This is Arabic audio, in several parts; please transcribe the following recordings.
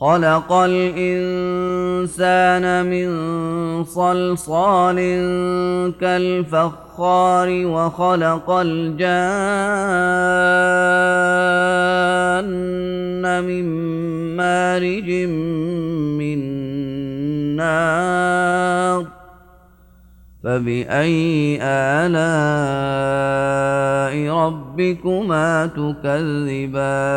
خلق الإنسان من صلصال كالفخار وخلق الجان من مارج من نار فبأي آلاء ربكما تكذبان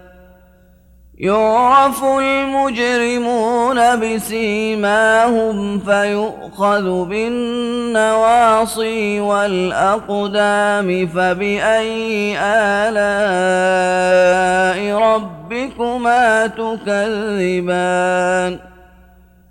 يعرف المجرمون بسيماهم فيؤخذ بالنواصي والأقدام فبأي آلاء ربكما تكذبان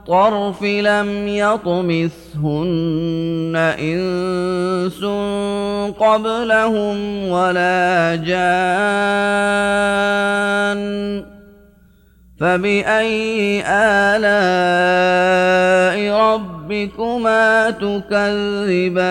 الطرف لم يطمثهن إنس قبلهم ولا جان فبأي آلاء ربكما تكذبان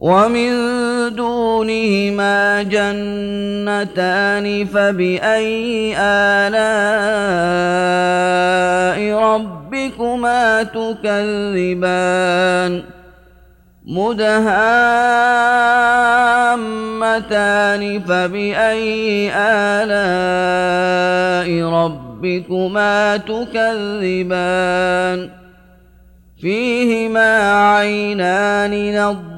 ومن دونهما جنتان فبأي آلاء ربكما تكذبان؟ مدهامتان فبأي آلاء ربكما تكذبان؟ فيهما عينان نض